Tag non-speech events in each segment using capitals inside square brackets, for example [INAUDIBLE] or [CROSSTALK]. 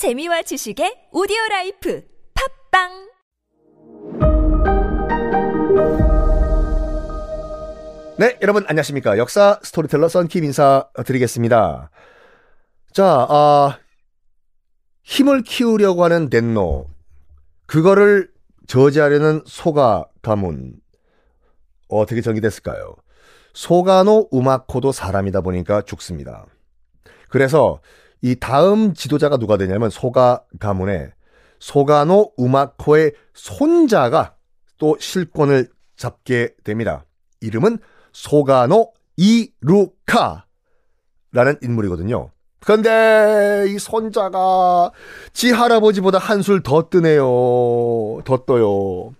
재미와 지식의 오디오 라이프 팟빵 네, 여러분 안녕하십니까. 역사 스토리텔러 썬킴 인사 드리겠습니다. 자, 아, 힘을 키우려고 하는 덴노, 그거를 저지하려는 소가 가문, 어떻게 정의됐을까요? 소가노 우마코도 사람이다 보니까 죽습니다. 그래서 이 다음 지도자가 누가 되냐면 소가 가문의 소가노 우마코의 손자가 또 실권을 잡게 됩니다. 이름은 소가노 이루카라는 인물이거든요. 그런데 이 손자가 지 할아버지보다 한술 더 뜨네요. 더 떠요.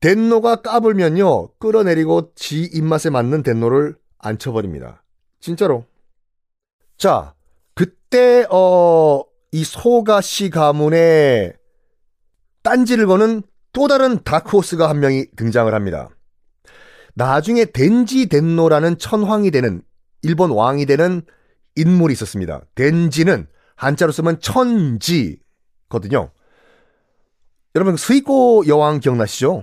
덴노가 까불면요. 끌어내리고 지 입맛에 맞는 덴노를 앉혀버립니다. 진짜로. 자, 그때 어, 이 소가 씨 가문에 딴지를 거는 또 다른 다크호스가 한 명이 등장을 합니다. 나중에 덴지 덴노라는 천황이 되는 일본 왕이 되는 인물이 있었습니다. 덴지는 한자로 쓰면 천지거든요. 여러분 스이코 여왕 기억나시죠?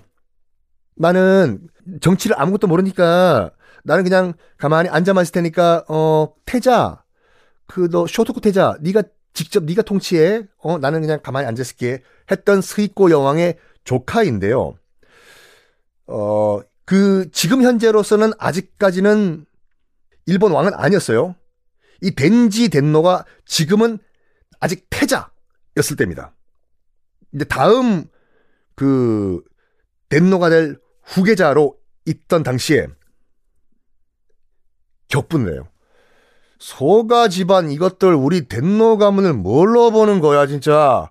나는 정치를 아무것도 모르니까 나는 그냥 가만히 앉아만 있을 테니까 어 태자 그 너 쇼토쿠 태자 네가 직접 네가 통치해 어 나는 그냥 가만히 앉아 있을게 했던 스이코 여왕의 조카인데요. 어 그 지금 현재로서는 아직까지는 일본 왕은 아니었어요. 이 덴지 덴노가 지금은 아직 태자였을 때입니다. 이제 다음 그 덴노가 될 후계자로 있던 당시에 격분을 해요. 소가 집안 이것들 우리 덴노 가문을 뭘로 보는 거야 진짜.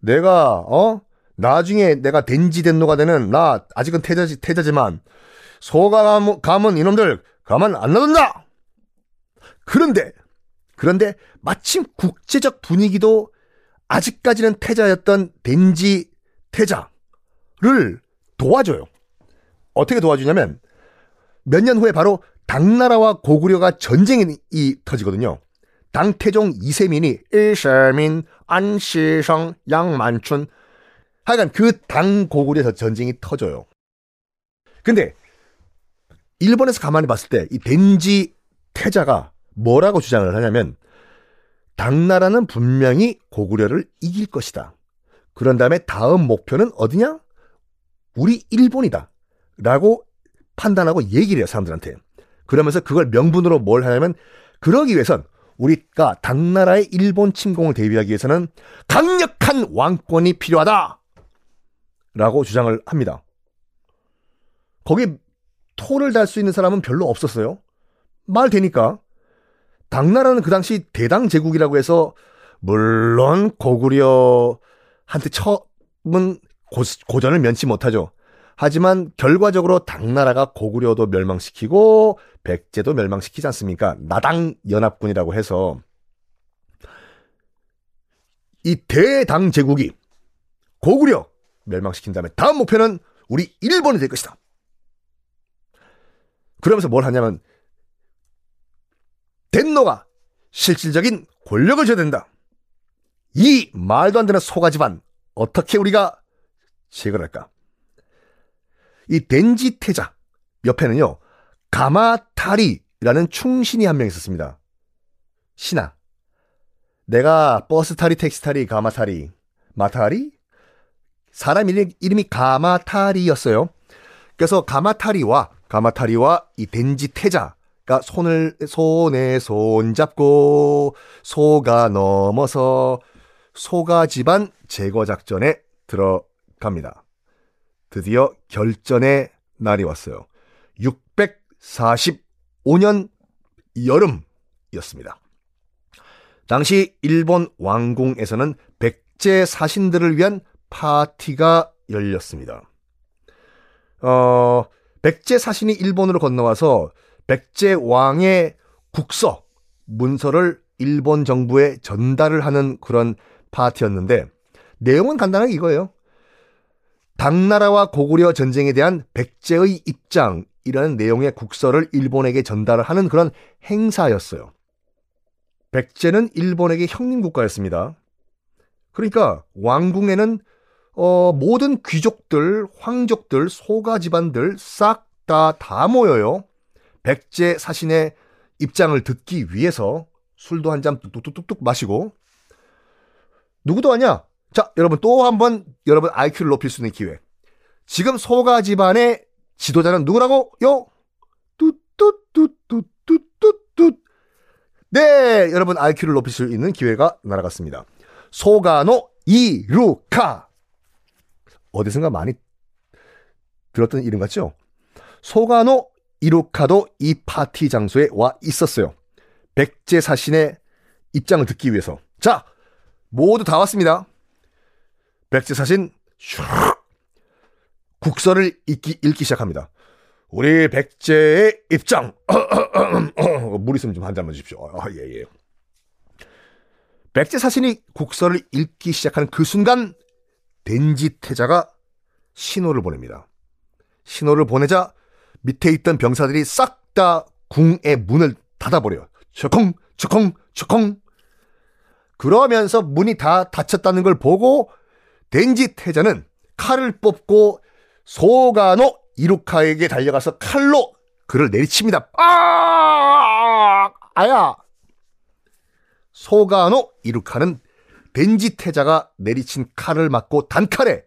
내가 어 나중에 내가 덴지 덴노가 되는 나 아직은 태자지 태자지만 소가 가문, 가문 이놈들 가만 안 놔둔다. 그런데 그런데 마침 국제적 분위기도 아직까지는 태자였던 덴지 태자를 도와줘요. 어떻게 도와주냐면 몇 년 후에 바로 당나라와 고구려가 전쟁이 터지거든요. 당태종 이세민이 일세민, 안시성, 양만춘 하여간 그 당 고구려 전쟁이 터져요. 근데 일본에서 가만히 봤을 때 이 덴지 태자가 뭐라고 주장을 하냐면 당나라는 분명히 고구려를 이길 것이다. 그런 다음에 다음 목표는 어디냐? 우리 일본이다. 라고 판단하고 얘기를 해요, 사람들한테. 그러면서 그걸 명분으로 뭘 하냐면 그러기 위해선 우리가 당나라의 일본 침공을 대비하기 위해서는 강력한 왕권이 필요하다. 라고 주장을 합니다. 거기 토를 달 수 있는 사람은 별로 없었어요. 말 되니까. 당나라는 그 당시 대당 제국이라고 해서 물론 고구려한테 처음은 고, 고전을 면치 못하죠. 하지만 결과적으로 당나라가 고구려도 멸망시키고 백제도 멸망시키지 않습니까? 나당 연합군이라고 해서 이 대당 제국이 고구려 멸망시킨 다음에 다음 목표는 우리 일본이 될 것이다. 그러면서 뭘 하냐면 덴노가 실질적인 권력을 줘야 된다. 이 말도 안 되는 소가 집안 어떻게 우리가 제거할까? 이 덴지 태자 옆에는요 가마타리라는 충신이 한 명 있었습니다. 신하. 내가 버스 타리, 택시 타리, 가마타리, 마타리? 사람 이름, 이름이 가마타리였어요. 그래서 가마타리와 가마타리와 이 덴지 태자가 손을 손에 손 잡고 소가 넘어서 소가 집안 제거 작전에 들어갑니다. 드디어 결전의 날이 왔어요. 645년 여름이었습니다. 당시 일본 왕궁에서는 백제 사신들을 위한 파티가 열렸습니다. 어, 백제 사신이 일본으로 건너와서 백제 왕의 국서, 문서를 일본 정부에 전달을 하는 그런 파티였는데 내용은 간단하게 이거예요. 당나라와 고구려 전쟁에 대한 백제의 입장이라는 내용의 국서를 일본에게 전달을 하는 그런 행사였어요. 백제는 일본에게 형님 국가였습니다. 그러니까 왕궁에는 어, 모든 귀족들, 황족들, 소가 집안들 싹 다다 모여요. 백제 사신의 입장을 듣기 위해서 술도 한 잔 뚝뚝뚝뚝 마시고 누구도 아니야. 자, 여러분 또 한 번 여러분 IQ를 높일 수 있는 기회. 지금 소가 집안의 지도자는 누구라고요? 뚜뚜뚜뚜뚜뚜뚜. 네, 여러분 IQ를 높일 수 있는 기회가 날아갔습니다. 소가노 이루카. 어디선가 많이 들었던 이름 같죠? 소가노 이루카도 이 파티 장소에 와 있었어요. 백제 사신의 입장을 듣기 위해서. 자, 모두 다 왔습니다. 백제 사신 슉 국서를 읽기, 읽기 시작합니다. 우리 백제의 입장. [CLEARS THROAT] 물 있으면 좀 한 잔만 주십시오. 아, 예, 예. 백제 사신이 국서를 읽기 시작하는 그 순간 덴지 태자가 신호를 보냅니다. 신호를 보내자 밑에 있던 병사들이 싹 다 궁의 문을 닫아버려요. 초콩, 초콩, 초콩. 그러면서 문이 다 닫혔다는 걸 보고 덴지 태자는 칼을 뽑고 소가노 이루카에게 달려가서 칼로 그를 내리칩니다. 아! 아야! 소가노 이루카는 덴지 태자가 내리친 칼을 맞고 단칼에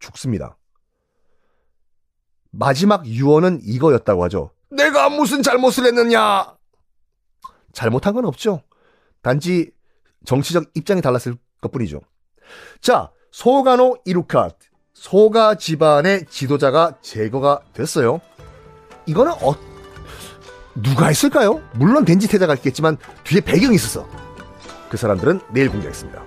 죽습니다. 마지막 유언은 이거였다고 하죠. 내가 무슨 잘못을 했느냐? 잘못한 건 없죠. 단지 정치적 입장이 달랐을 것 뿐이죠. 자, 소가노 이루카, 소가 집안의 지도자가 제거가 됐어요. 이거는 어, 누가 했을까요? 물론 덴지 태자가 있겠지만 뒤에 배경이 있어서 그 사람들은 내일 공개하겠습니다.